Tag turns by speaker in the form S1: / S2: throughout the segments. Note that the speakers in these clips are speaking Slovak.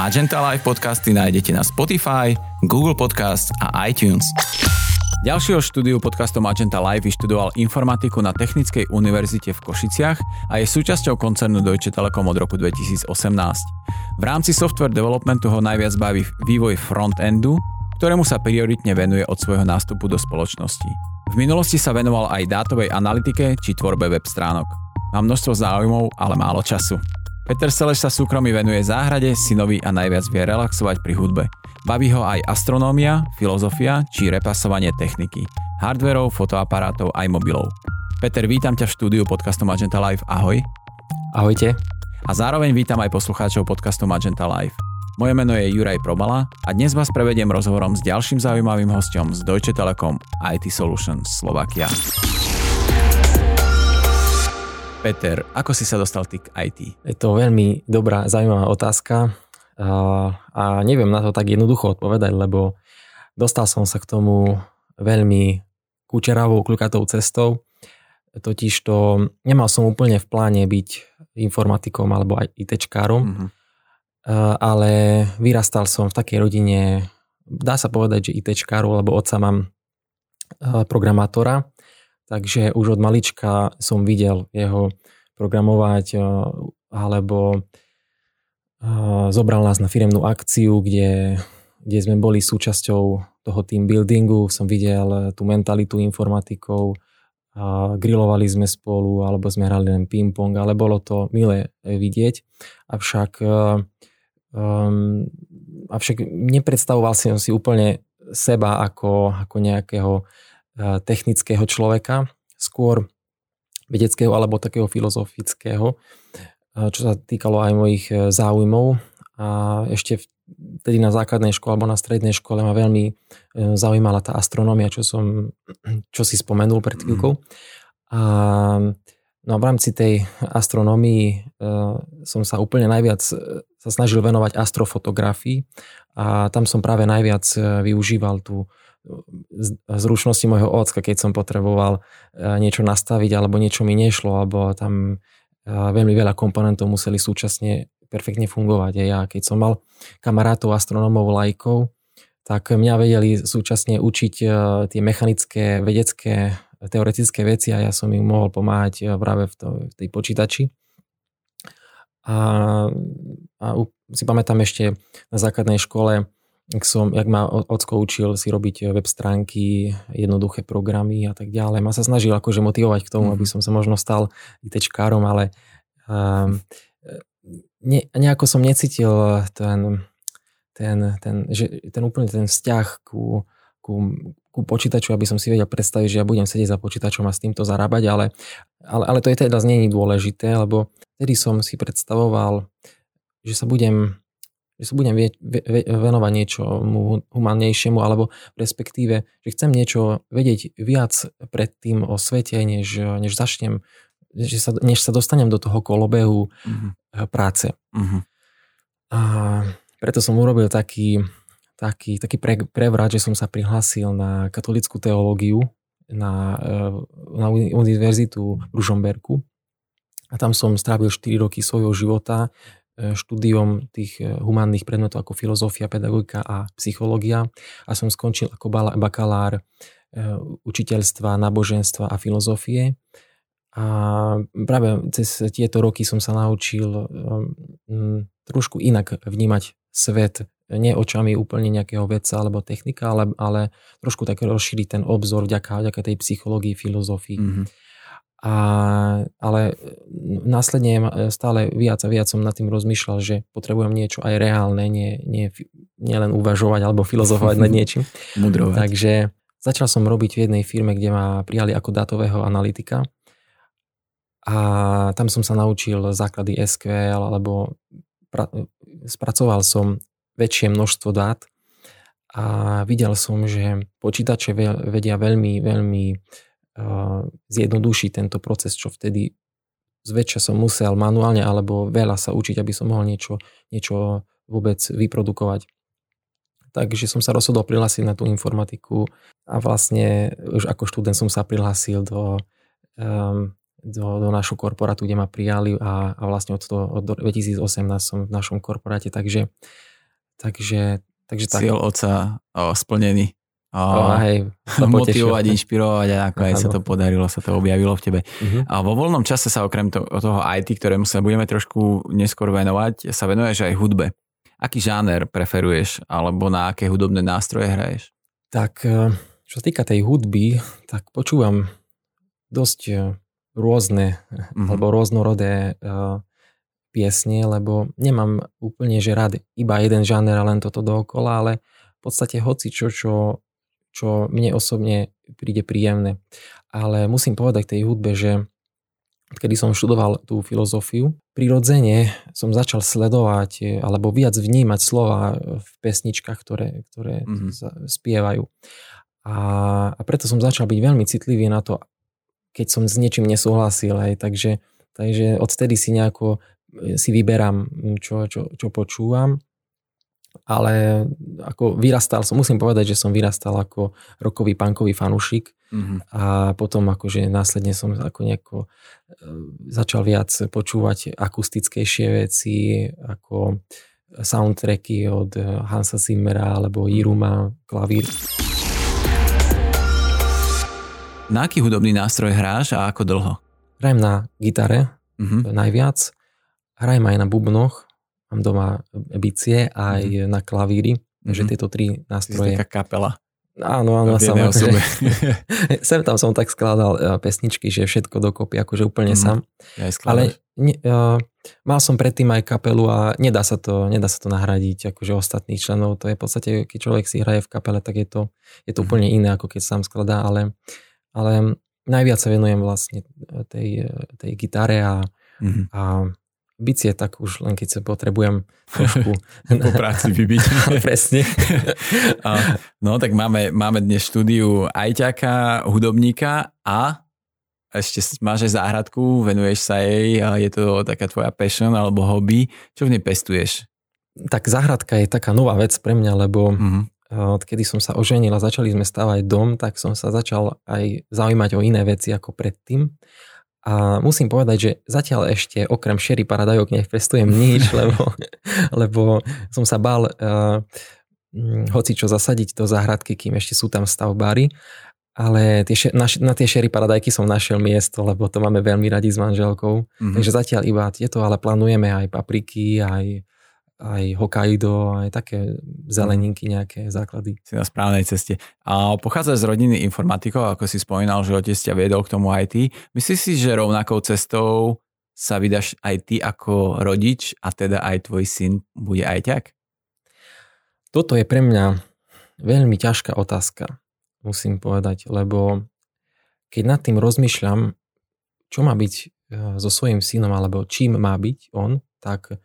S1: Magenta Live podcasty nájdete na Spotify, Google Podcast a iTunes. Ďalšieho štúdiu podcastom Magenta Live vyštudoval informatiku na Technickej univerzite v Košiciach a je súčasťou koncernu Deutsche Telekom od roku 2018. V rámci software developmentu ho najviac baví vývoj frontendu, ktorému sa prioritne venuje od svojho nástupu do spoločnosti. V minulosti sa venoval aj dátovej analytike či tvorbe web stránok. Má množstvo záujmov, ale málo času. Peter Seleš sa súkromí venuje záhrade, synovi a najviac vie relaxovať pri hudbe. Baví ho aj astronómia, filozofia či repasovanie techniky, hardverov, fotoaparátov aj mobilov. Peter, vítam ťa v štúdiu podcastu Magenta Live. Ahoj.
S2: Ahojte.
S1: A zároveň vítam aj poslucháčov podcastu Magenta Live. Moje meno je Juraj Probala a dnes vás prevediem rozhovorom s ďalším zaujímavým hostom z Deutsche Telekom IT Solutions Slovakia. Peter, ako si sa dostal ty k IT?
S2: Je to veľmi dobrá, zaujímavá otázka a neviem na to tak jednoducho odpovedať, lebo dostal som sa k tomu veľmi kúčeravou, kľukatou cestou. Totiž to nemal som úplne v pláne byť informatikom alebo aj ITčkárom, mm-hmm. ale vyrastal som v takej rodine, dá sa povedať, že ITčkáru, lebo otca mám programátora, takže už od malička som videl jeho programovať alebo zobral nás na firemnú akciu, kde, kde sme boli súčasťou toho team buildingu, som videl eh, tú mentalitu informatikov, a grilovali sme spolu, alebo sme hrali len ping-pong, ale bolo to milé eh, vidieť. Avšak, um, avšak nepredstavoval som si úplne seba ako, ako nejakého technického človeka, skôr vedeckého alebo takého filozofického čo sa týkalo aj mojich e, záujmov. A ešte vtedy na základnej škole alebo na strednej škole ma veľmi e, zaujímala tá astronómia, čo som, čo si spomenul pred chvíľkou. A no v rámci tej astronómii e, som sa úplne najviac sa snažil venovať astrofotografii a tam som práve najviac využíval tú zručnosti môjho ocka, keď som potreboval niečo nastaviť alebo niečo mi nešlo, alebo tam veľmi veľa komponentov museli súčasne perfektne fungovať. A ja, keď som mal kamarátov, astronómov, lajkov, tak mňa vedeli súčasne učiť e, tie mechanické, vedecké, teoretické veci a ja som im mohol pomáhať e, práve v, to, v tej počítači. A, a si pamätám ešte na základnej škole, jak, som, jak ma ocko učil si robiť web stránky, jednoduché programy a tak ďalej. Ma sa snažil akože motivovať k tomu, mm-hmm. aby som sa možno stal ITčkárom, ale um, ne, nejako som necítil ten, ten, ten, že, ten úplne ten vzťah ku, ku, ku počítaču, aby som si vedel predstaviť, že ja budem sedieť za počítačom a s týmto zarábať, ale, ale, ale to je teda znení dôležité, lebo vtedy som si predstavoval, že sa budem že sa budem vie, venovať niečomu humannejšiemu, alebo respektíve, že chcem niečo vedieť viac predtým o svete, než, než začnem, že sa, než sa dostanem do toho kolobehu mm-hmm. práce. Mm-hmm. A preto som urobil taký, taký, taký pre, prevrat, že som sa prihlásil na katolickú teológiu na, eh, na univerzitu v Ružomberku. A tam som strávil 4 roky svojho života štúdiom tých e, humánnych predmetov ako filozofia, pedagogika a psychológia a som skončil ako bakalár e, učiteľstva, náboženstva a filozofie. A práve cez tieto roky som sa naučil trošku inak vnímať svet, nie očami úplne nejakého vedca alebo technika, ale, ale trošku tak rozšíriť ten obzor vďaka, vďaka tej psychológii, filozofii. Mm-hmm. A, ale následne stále viac a viac som nad tým rozmýšľal, že potrebujem niečo aj reálne, nie, nie, nie len uvažovať alebo filozofovať nad niečím.
S1: Mudrovať.
S2: Takže začal som robiť v jednej firme, kde ma prijali ako dátového analytika. A tam som sa naučil základy SQL, alebo pra, spracoval som väčšie množstvo dát a videl som, že počítače vedia veľmi, veľmi zjednodušiť tento proces, čo vtedy zväčša som musel manuálne alebo veľa sa učiť, aby som mohol niečo, niečo vôbec vyprodukovať. Takže som sa rozhodol prihlásiť na tú informatiku a vlastne už ako študent som sa prihlásil do, um, do, do našho korporátu, kde ma prijali a, a vlastne od, toho, od 2018 som v našom korporáte, takže Takže, takže
S1: tak. Cieľ oca o, splnený.
S2: O, o, hej,
S1: motivovať, inšpirovať a ako aj sa to podarilo, sa to objavilo v tebe. Uh-huh. A vo voľnom čase sa okrem to, toho IT, ktorému sa budeme trošku neskôr venovať, sa venuješ aj hudbe. Aký žáner preferuješ alebo na aké hudobné nástroje hraješ?
S2: Tak e, čo sa týka tej hudby, tak počúvam dosť e, rôzne uh-huh. alebo rôznorodé uh, piesne, lebo nemám úplne, že rád iba jeden žáner a len toto dookola, ale v podstate hoci čo, čo, čo mne osobne príde príjemné. Ale musím povedať k tej hudbe, že kedy som študoval tú filozofiu, prirodzene som začal sledovať eh, alebo viac vnímať slova v pesničkách, ktoré, ktoré mm-hmm. spievajú. A, a preto som začal byť veľmi citlivý na to, keď som s niečím nesúhlasil. Aj, takže, takže odtedy si nejako si vyberám, čo, čo, čo počúvam. Ale ako vyrastal som, musím povedať, že som vyrastal ako rokový punkový fanúšik mm-hmm. a potom akože následne som ako nejako e, začal viac počúvať akustickejšie veci ako soundtracky od Hansa Zimmera alebo Iruma, klavír.
S1: Na aký hudobný nástroj hráš a ako dlho?
S2: Hrajem na gitare mm-hmm. najviac Hrajem aj na bubnoch, mám doma bicie aj mm-hmm. na klavíri, mm-hmm. tieto tri nástroje.
S1: Je taká kapela.
S2: Áno, áno, samozrejme. Sem tam som tak skladal uh, pesničky, že všetko dokopy, akože úplne mm. sám.
S1: Ja
S2: Ale ne, uh, mal som predtým aj kapelu a nedá sa to, nedá sa to nahradiť akože ostatných členov. To je v podstate, keď človek si hraje v kapele, tak je to, je to mm. úplne iné, ako keď sám skladá, ale, ale najviac sa venujem vlastne tej, tej gitare a, mm. a bicie tak už len keď sa potrebujem trošku...
S1: po práci vybiť.
S2: Presne.
S1: a, no tak máme, máme dnes štúdiu ajťaka, hudobníka a ešte máš aj záhradku, venuješ sa jej je to taká tvoja passion alebo hobby. Čo v nej pestuješ?
S2: Tak záhradka je taká nová vec pre mňa, lebo mm-hmm. odkedy som sa oženil a začali sme stavať dom, tak som sa začal aj zaujímať o iné veci ako predtým. A musím povedať, že zatiaľ ešte okrem Sherry Paradajok nepestujem nič, lebo, lebo som sa bál uh, hoci čo zasadiť do záhradky, kým ešte sú tam stavbári. Ale tie, na, na tie Sherry Paradajky som našiel miesto, lebo to máme veľmi radi s manželkou. Mm-hmm. Takže zatiaľ iba tieto, ale plánujeme aj papriky, aj aj Hokkaido, aj také zeleninky nejaké základy.
S1: Si na správnej ceste. A pochádza z rodiny informatikov, ako si spomínal, že otec ťa viedol k tomu IT. Myslíš si, že rovnakou cestou sa vydaš aj ty ako rodič a teda aj tvoj syn bude ajťak?
S2: Toto je pre mňa veľmi ťažká otázka, musím povedať, lebo keď nad tým rozmýšľam, čo má byť e, so svojím synom, alebo čím má byť on, tak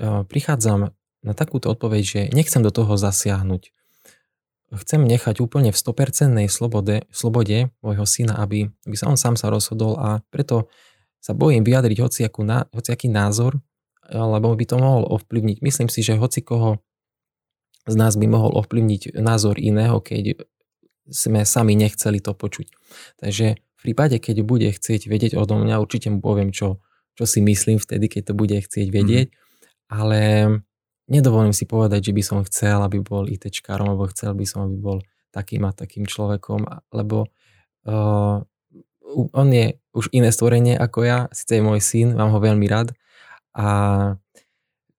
S2: prichádzam na takúto odpoveď, že nechcem do toho zasiahnuť. Chcem nechať úplne v 100% slobode, slobode môjho syna, aby, aby sa on sám sa rozhodol a preto sa bojím vyjadriť hociakú, hociaký názor, lebo by to mohol ovplyvniť. Myslím si, že hoci koho z nás by mohol ovplyvniť názor iného, keď sme sami nechceli to počuť. Takže v prípade, keď bude chcieť vedieť odo mňa, určite mu poviem, čo, čo si myslím vtedy, keď to bude chcieť vedieť. Mm ale nedovolím si povedať, že by som chcel, aby bol ITčkárom, alebo chcel by som, aby bol takým a takým človekom, lebo uh, on je už iné stvorenie ako ja, síce je môj syn, mám ho veľmi rád, a,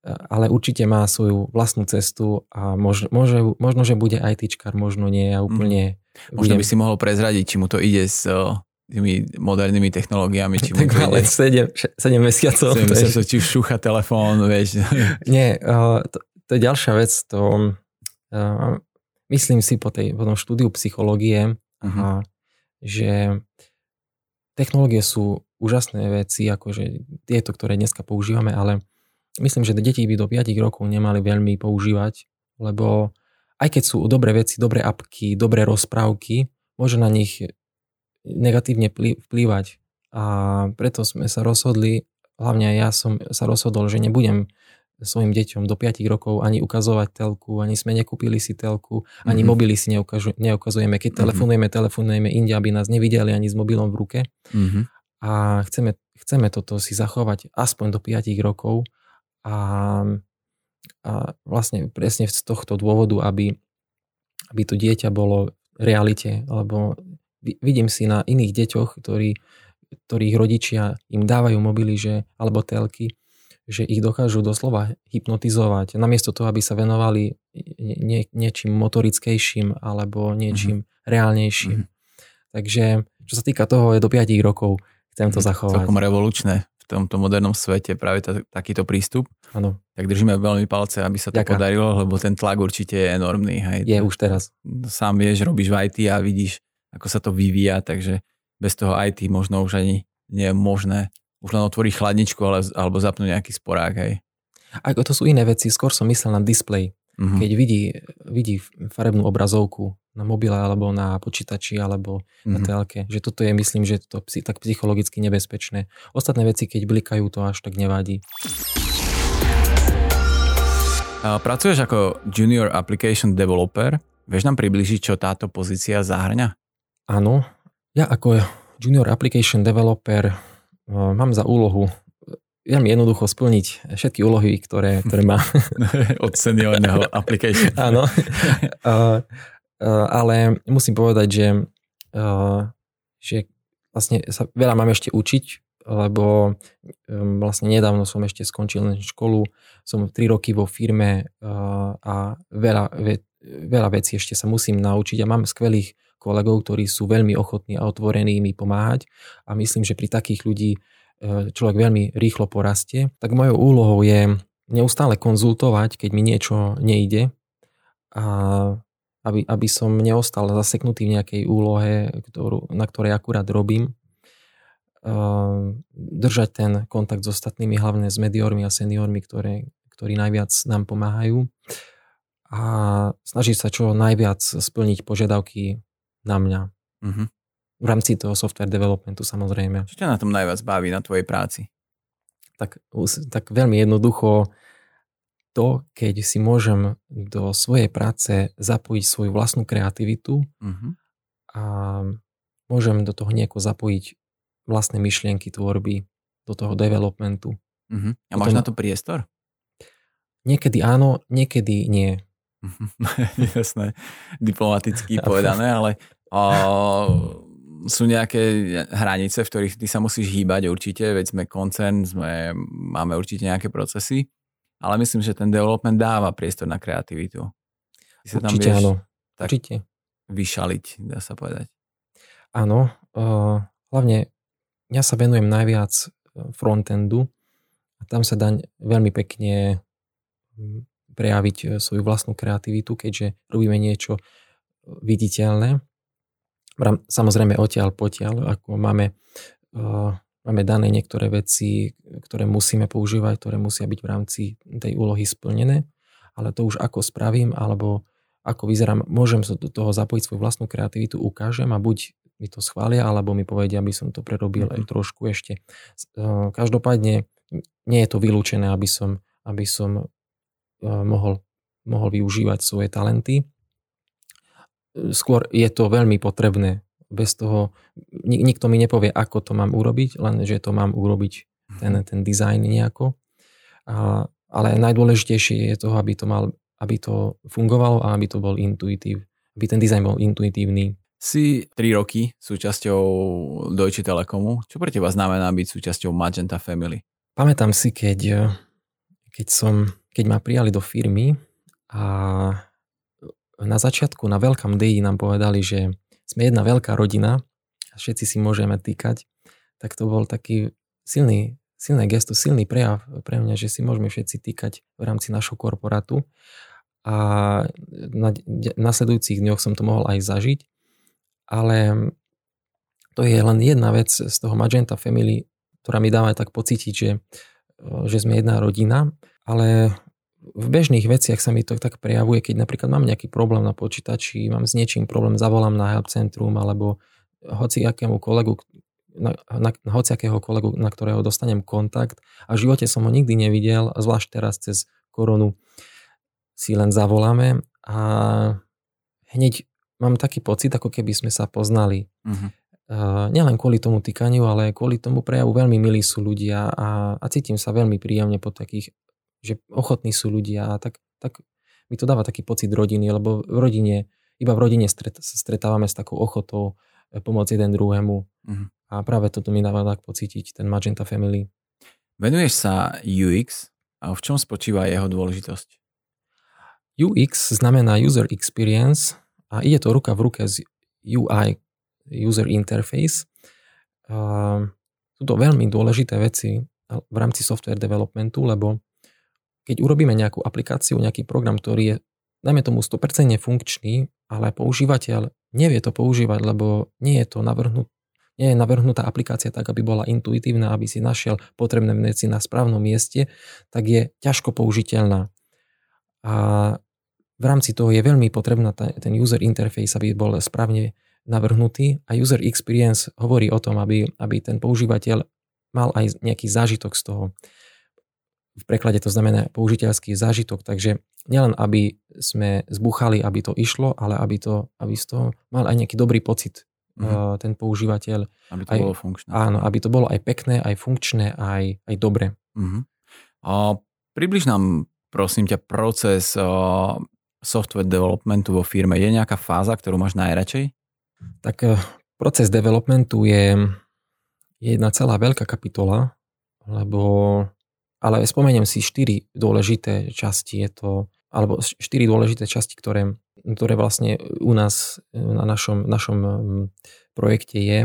S2: ale určite má svoju vlastnú cestu a možno, môže, možno že bude ITčkár, možno nie, ja úplne...
S1: Mm. Možno by si mohol prezradiť, či mu to ide s tými modernými technológiami. Či
S2: tak ale 7, 7 mesiacov.
S1: 7 mesiacov, či už šúcha telefón, vieš.
S2: Nie, uh, to, to je ďalšia vec, to uh, myslím si po, tej, po tom štúdiu psychológie, uh-huh. uh, že technológie sú úžasné veci, akože tieto, ktoré dneska používame, ale myslím, že deti by do 5 rokov nemali veľmi používať, lebo aj keď sú dobré veci, dobré apky, dobré rozprávky, môže na nich negatívne vplývať. A preto sme sa rozhodli, hlavne ja som sa rozhodol, že nebudem svojim deťom do 5 rokov ani ukazovať telku, ani sme nekúpili si telku, ani mm-hmm. mobily si neukažu, neukazujeme. Keď mm-hmm. telefonujeme, telefonujeme inde, aby nás nevideli ani s mobilom v ruke. Mm-hmm. A chceme, chceme toto si zachovať aspoň do 5 rokov. A a vlastne presne z tohto dôvodu, aby, aby to dieťa bolo v realite, lebo vidím si na iných deťoch, ktorí, ktorých rodičia im dávajú mobily že, alebo telky, že ich dokážu doslova hypnotizovať, namiesto toho, aby sa venovali nie, niečím motorickejším alebo niečím mm-hmm. reálnejším. Mm-hmm. Takže čo sa týka toho, je do 5 rokov chcem to mm, zachovať.
S1: Celkom revolučné v tomto modernom svete práve ta, takýto prístup.
S2: Áno.
S1: Tak držíme veľmi palce, aby sa to Ďaká. podarilo, lebo ten tlak určite je enormný. Hej.
S2: Je už teraz.
S1: Sám vieš, robíš v IT a vidíš, ako sa to vyvíja, takže bez toho IT možno už ani nie je možné už len otvoriť chladničku ale, alebo zapnúť nejaký sporák, hej.
S2: Ako to sú iné veci, skôr som myslel na display. Mm-hmm. Keď vidí, vidí farebnú obrazovku na mobile alebo na počítači alebo mm-hmm. na mhm. telke, že toto je, myslím, že to tak psychologicky nebezpečné. Ostatné veci, keď blikajú, to až tak nevadí.
S1: Pracuješ ako Junior Application Developer. Vieš nám približiť, čo táto pozícia zahrňa?
S2: Áno. Ja ako Junior Application Developer mám za úlohu veľmi jednoducho splniť všetky úlohy, ktoré, ktoré má.
S1: Od seniorného application.
S2: Áno. ale musím povedať, že, že vlastne sa veľa mám ešte učiť, lebo vlastne nedávno som ešte skončil školu, som 3 roky vo firme a veľa, veľa vecí ešte sa musím naučiť a mám skvelých kolegov, ktorí sú veľmi ochotní a otvorení mi pomáhať. A myslím, že pri takých ľudí e, človek veľmi rýchlo porastie, tak mojou úlohou je neustále konzultovať, keď mi niečo nejde. A aby, aby som neostal zaseknutý v nejakej úlohe, ktorú, na ktorej akurát robím. E, držať ten kontakt s ostatnými, hlavne s mediormi a seniormi, ktoré, ktorí najviac nám pomáhajú. A snažiť sa čo najviac splniť požiadavky na mňa. Uh-huh. V rámci toho software developmentu samozrejme.
S1: Čo ťa na tom najviac baví na tvojej práci?
S2: Tak, tak veľmi jednoducho to, keď si môžem do svojej práce zapojiť svoju vlastnú kreativitu uh-huh. a môžem do toho nejako zapojiť vlastné myšlienky tvorby, do toho developmentu.
S1: Uh-huh. A máš na to priestor?
S2: Niekedy áno, niekedy nie.
S1: Jasné, diplomaticky povedané, ale o, sú nejaké hranice, v ktorých ty sa musíš hýbať určite, veď sme koncern, sme, máme určite nejaké procesy, ale myslím, že ten development dáva priestor na kreativitu.
S2: Ty sa tam určite vieš áno, tak určite.
S1: vyšaliť, dá sa povedať.
S2: Áno, uh, hlavne ja sa venujem najviac e, frontendu a tam sa dá veľmi pekne prejaviť e, svoju vlastnú kreativitu, keďže robíme niečo e, viditeľné. Samozrejme odtiaľ potiaľ, ako máme, uh, máme dané niektoré veci, ktoré musíme používať, ktoré musia byť v rámci tej úlohy splnené, ale to už ako spravím, alebo ako vyzerám, môžem sa do toho zapojiť svoju vlastnú kreativitu, ukážem a buď mi to schvália, alebo mi povedia, aby som to prerobil mm-hmm. aj trošku ešte. Každopádne nie je to vylúčené, aby som, aby som mohol, mohol využívať svoje talenty. Skôr je to veľmi potrebné. Bez toho nikto mi nepovie, ako to mám urobiť, len že to mám urobiť ten, ten dizajn nejako. A, ale najdôležitejšie je to, aby to, mal, aby to fungovalo a aby to bol intuitív, aby ten dizajn bol intuitívny.
S1: Si 3 roky súčasťou Deutsche Telekomu. Čo pre teba znamená byť súčasťou Magenta Family?
S2: Pamätám si, keď, keď som keď ma prijali do firmy a na začiatku na Welcome Day nám povedali, že sme jedna veľká rodina a všetci si môžeme týkať, tak to bol taký silný, silné gesto, silný prejav pre mňa, že si môžeme všetci týkať v rámci našho korporátu a na nasledujúcich dňoch som to mohol aj zažiť, ale to je len jedna vec z toho Magenta Family, ktorá mi dáva tak pocítiť, že, že sme jedna rodina ale v bežných veciach sa mi to tak prejavuje, keď napríklad mám nejaký problém na počítači, mám s niečím problém, zavolám na help centrum alebo hoci akému kolegu, na, na, na hociakého kolegu, na ktorého dostanem kontakt a v živote som ho nikdy nevidel, zvlášť teraz cez koronu si len zavoláme a hneď mám taký pocit, ako keby sme sa poznali. Uh-huh. Uh, nielen kvôli tomu týkaniu, ale kvôli tomu prejavu veľmi milí sú ľudia a, a cítim sa veľmi príjemne po takých že ochotní sú ľudia, tak, tak mi to dáva taký pocit rodiny, lebo v rodine, iba v rodine stret, sa stretávame s takou ochotou e, pomôcť jeden druhému. Uh-huh. A práve toto mi dáva tak pocítiť, ten Magenta Family.
S1: Venuješ sa UX a v čom spočíva jeho dôležitosť?
S2: UX znamená User Experience a ide to ruka v ruke s UI, User Interface. Uh, sú to veľmi dôležité veci v rámci software developmentu, lebo keď urobíme nejakú aplikáciu, nejaký program, ktorý je, dajme tomu 100% funkčný, ale používateľ nevie to používať, lebo nie je to navrhnut, nie je navrhnutá aplikácia tak, aby bola intuitívna, aby si našiel potrebné veci na správnom mieste, tak je ťažko použiteľná. A v rámci toho je veľmi potrebná ten user interface, aby bol správne navrhnutý a user experience hovorí o tom, aby, aby ten používateľ mal aj nejaký zážitok z toho. V preklade to znamená použiteľský zážitok, takže nielen aby sme zbuchali, aby to išlo, ale aby, to, aby z toho mal aj nejaký dobrý pocit mm-hmm. ten používateľ.
S1: Aby to
S2: aj,
S1: bolo funkčné.
S2: Áno, aby to bolo aj pekné, aj funkčné, aj, aj dobre.
S1: Mm-hmm. A približ nám, prosím ťa, proces uh, software developmentu vo firme. Je nejaká fáza, ktorú máš najradšej?
S2: Tak uh, proces developmentu je jedna celá veľká kapitola, lebo, ale spomeniem si štyri dôležité časti, je to, alebo štyri dôležité časti, ktoré, ktoré vlastne u nás na našom, našom mm, projekte je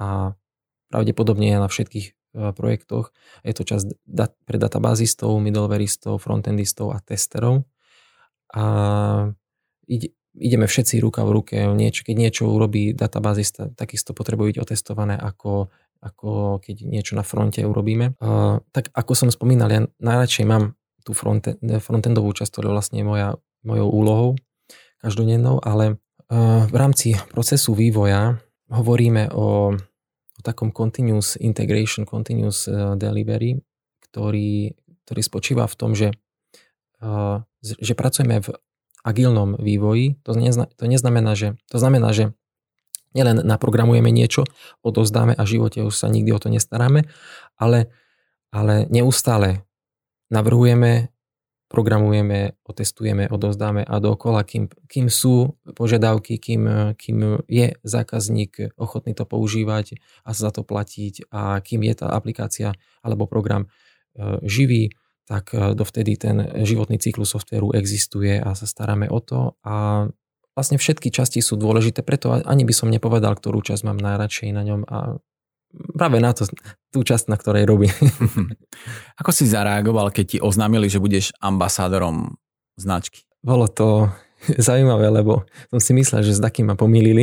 S2: a pravdepodobne je na všetkých e, projektoch. Je to čas dat, pre databázistov, middlewareistov, frontendistov a testerov. A ide, ideme všetci ruka v ruke. Nieč, keď niečo urobí databázista, takisto potrebuje byť otestované ako ako keď niečo na fronte urobíme. Uh, tak ako som spomínal, ja najradšej mám tú fronte, frontendovú časť, ktorá vlastne je moja, mojou úlohou každodennou, ale uh, v rámci procesu vývoja hovoríme o, o takom continuous integration, continuous uh, delivery, ktorý, ktorý spočíva v tom, že, uh, že pracujeme v agilnom vývoji. To, nezna, to neznamená, že, to znamená, že nielen naprogramujeme niečo, odozdáme a v živote už sa nikdy o to nestaráme, ale, ale neustále navrhujeme, programujeme, otestujeme, odozdáme a dokola, kým, kým sú požiadavky, kým, kým je zákazník ochotný to používať a za to platiť a kým je tá aplikácia alebo program e, živý, tak e, dovtedy ten životný cyklus softvéru existuje a sa staráme o to a vlastne všetky časti sú dôležité, preto ani by som nepovedal, ktorú časť mám najradšej na ňom a práve na to, tú časť, na ktorej robím.
S1: Ako si zareagoval, keď ti oznámili, že budeš ambasádorom značky?
S2: Bolo to zaujímavé, lebo som si myslel, že s takým ma pomýlili.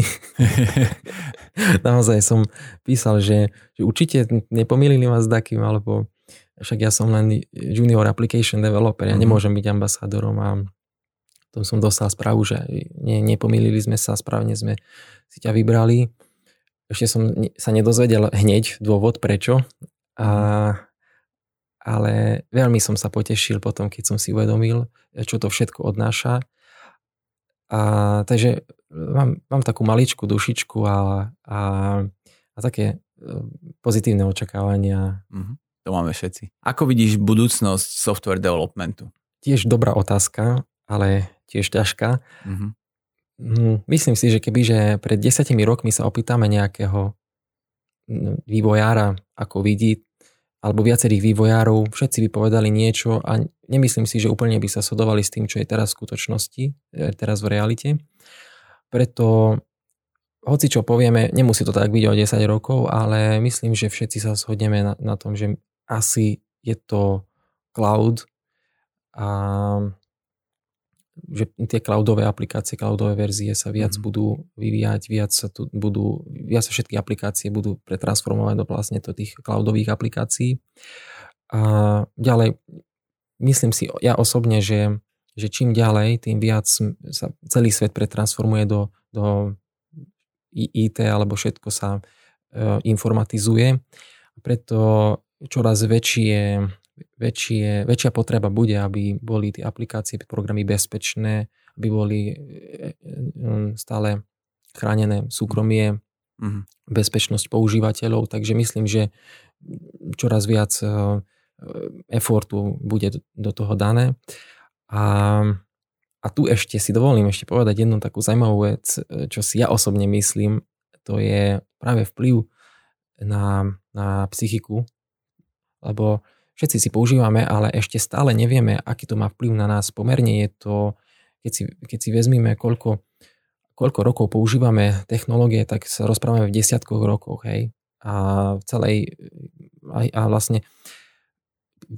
S2: Naozaj som písal, že, že určite nepomýlili ma s takým, alebo však ja som len junior application developer, ja mm-hmm. nemôžem byť ambasádorom a to som dostal správu, že ne, nepomýlili sme sa, správne sme si ťa vybrali. Ešte som sa nedozvedel hneď dôvod prečo, a, ale veľmi som sa potešil potom, keď som si uvedomil, čo to všetko odnáša. A, takže mám, mám takú maličku dušičku a, a, a také e, pozitívne očakávania.
S1: Mm-hmm. To máme všetci. Ako vidíš budúcnosť software developmentu?
S2: Tiež dobrá otázka, ale tiež ťažká. Mm-hmm. Myslím si, že keby že pred desiatimi rokmi sa opýtame nejakého vývojára, ako vidí, alebo viacerých vývojárov, všetci by povedali niečo a nemyslím si, že úplne by sa sodovali s tým, čo je teraz v skutočnosti, e, teraz v realite. Preto hoci čo povieme, nemusí to tak byť o 10 rokov, ale myslím, že všetci sa shodneme na, na tom, že asi je to cloud a že tie cloudové aplikácie, cloudové verzie sa viac mm. budú vyvíjať, viac sa tu budú, viac sa všetky aplikácie budú pretransformovať do vlastne do tých cloudových aplikácií. A ďalej, myslím si ja osobne, že, že čím ďalej, tým viac sa celý svet pretransformuje do, do IT alebo všetko sa e, informatizuje. Preto čoraz väčšie väčšie, väčšia potreba bude, aby boli tie aplikácie, programy bezpečné, aby boli e, e, stále chránené súkromie, mm-hmm. bezpečnosť používateľov, takže myslím, že čoraz viac e, effortu bude do toho dané. A, a tu ešte si dovolím ešte povedať jednu takú zaujímavú vec, čo si ja osobne myslím, to je práve vplyv na, na psychiku, lebo všetci si používame, ale ešte stále nevieme, aký to má vplyv na nás. Pomerne je to, keď si, keď si vezmeme, koľko, koľko rokov používame technológie, tak sa rozprávame v desiatkoch rokoch, hej. A v celej, a, a vlastne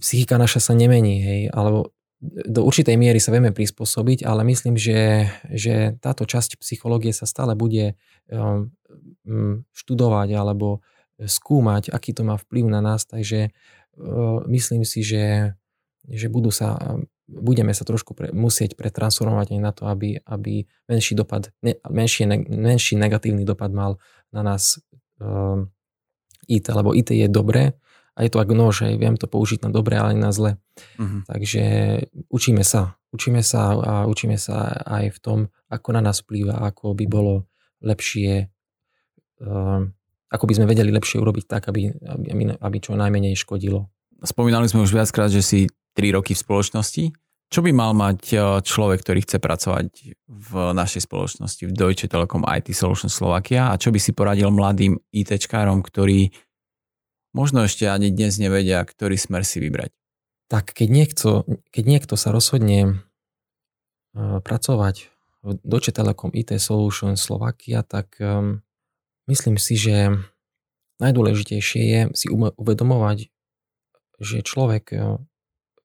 S2: psychika naša sa nemení, hej, alebo do určitej miery sa vieme prispôsobiť, ale myslím, že, že táto časť psychológie sa stále bude um, študovať alebo skúmať, aký to má vplyv na nás, takže myslím si, že, že budú sa, budeme sa trošku pre, musieť pretransformovať aj na to, aby, aby menší dopad, ne, menší, menší negatívny dopad mal na nás um, IT, lebo IT je dobré a je to ako nož, aj viem to použiť na dobré, ale aj na zle. Uh-huh. Takže učíme sa. Učíme sa a učíme sa aj v tom, ako na nás vplýva, ako by bolo lepšie um, ako by sme vedeli lepšie urobiť tak, aby, aby, aby čo najmenej škodilo.
S1: Spomínali sme už viackrát, že si 3 roky v spoločnosti. Čo by mal mať e, človek, ktorý chce pracovať v našej spoločnosti, v Deutsche Telekom IT Solutions Slovakia a čo by si poradil mladým ITčkárom, ktorí možno ešte ani dnes nevedia, ktorý smer si vybrať?
S2: Tak keď niekto, keď niekto sa rozhodne e, pracovať v Deutsche Telekom IT Solutions Slovakia, tak um, Myslím si, že najdôležitejšie je si uvedomovať, že človek eh,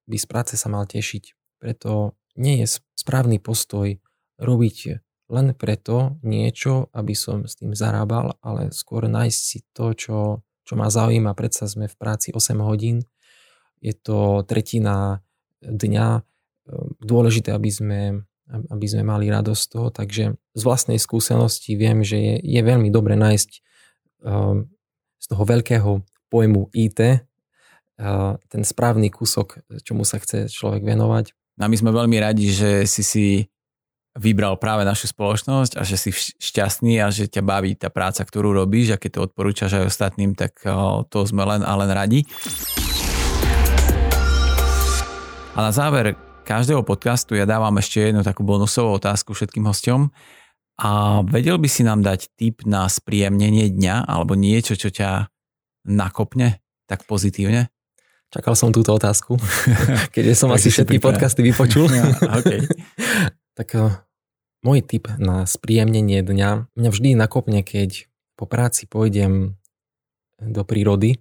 S2: by z práce sa mal tešiť. Preto nie je správny postoj robiť len preto niečo, aby som s tým zarábal, ale skôr nájsť si to, čo, čo ma zaujíma. Predsa sme v práci 8 hodín, je to tretina dňa. Eh, dôležité, aby sme aby sme mali radosť z toho. Takže z vlastnej skúsenosti viem, že je, je veľmi dobre nájsť um, z toho veľkého pojmu IT uh, ten správny kúsok, čomu sa chce človek venovať.
S1: A my sme veľmi radi, že si si vybral práve našu spoločnosť a že si šťastný a že ťa baví tá práca, ktorú robíš a keď to odporúčaš aj ostatným, tak uh, to sme len a len radi. A na záver každého podcastu ja dávam ešte jednu takú bonusovú otázku všetkým hostom. A vedel by si nám dať tip na spríjemnenie dňa alebo niečo, čo ťa nakopne tak pozitívne?
S2: Čakal som túto otázku, keďže som asi všetky podcasty vypočul. ja, okay. tak uh, môj tip na spríjemnenie dňa mňa vždy nakopne, keď po práci pôjdem do prírody.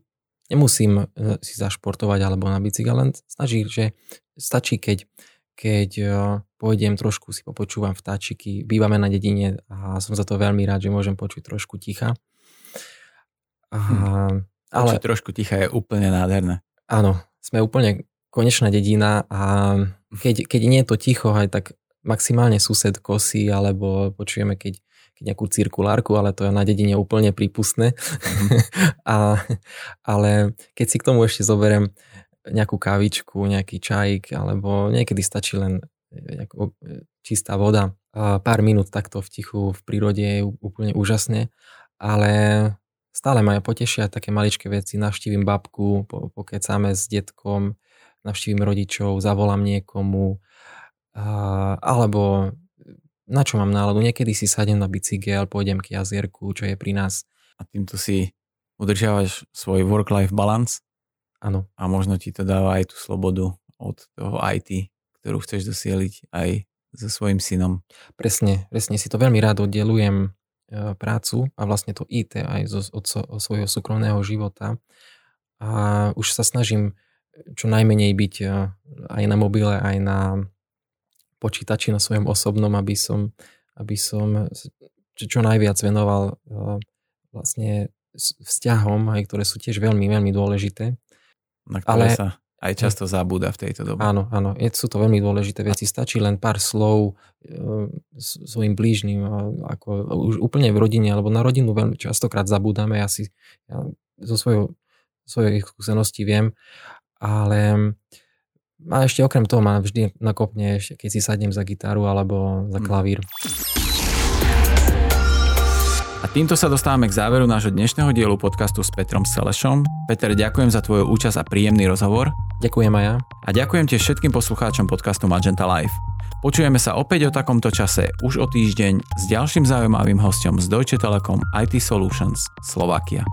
S2: Nemusím uh, si zašportovať alebo na bicykel, len snaží, že stačí, keď, keď e, pôjdem trošku, si popočúvam vtáčiky, bývame na dedine a som za to veľmi rád, že môžem počuť trošku ticha.
S1: A, hm. ale, Počuť trošku ticha je úplne nádherné.
S2: Áno, sme úplne konečná dedina a keď, keď nie je to ticho, aj tak maximálne sused kosí, alebo počujeme, keď nejakú cirkulárku, ale to je na dedine úplne prípustné. Mm. a, ale keď si k tomu ešte zoberiem nejakú kávičku, nejaký čajík, alebo niekedy stačí len e, čistá voda. A pár minút takto v tichu v prírode je úplne úžasné, ale stále ma potešia také maličké veci. Navštívim babku, pokecáme s detkom, navštívim rodičov, zavolám niekomu, alebo na čo mám náladu. Niekedy si sadem na bicykel, pôjdem k jazierku, čo je pri nás.
S1: A týmto si udržiavaš svoj work-life balance?
S2: Áno.
S1: A možno ti to dáva aj tú slobodu od toho IT, ktorú chceš dosieliť aj so svojím synom.
S2: Presne, presne si to veľmi rád oddelujem e, prácu a vlastne to IT aj zo, od, od svojho súkromného života. A už sa snažím čo najmenej byť e, aj na mobile, aj na počítači na svojom osobnom, aby som, aby som čo najviac venoval e, vlastne vzťahom, aj ktoré sú tiež veľmi, veľmi dôležité
S1: na ktoré ale, sa aj často zabúda v tejto dobe.
S2: Áno, áno, sú to veľmi dôležité veci. Stačí len pár slov e, svojim blížnym, ako už úplne v rodine, alebo na rodinu veľmi častokrát zabúdame, ja si ja zo svojho, svojej skúsenosti viem, ale a ešte okrem toho ma vždy nakopne, keď si sadnem za gitaru alebo za hm. klavír.
S1: A týmto sa dostávame k záveru nášho dnešného dielu podcastu s Petrom Selešom. Peter, ďakujem za tvoju účasť a príjemný rozhovor.
S2: Ďakujem aj ja.
S1: A ďakujem tiež všetkým poslucháčom podcastu Magenta Live. Počujeme sa opäť o takomto čase už o týždeň s ďalším zaujímavým hostom z Deutsche Telekom IT Solutions Slovakia.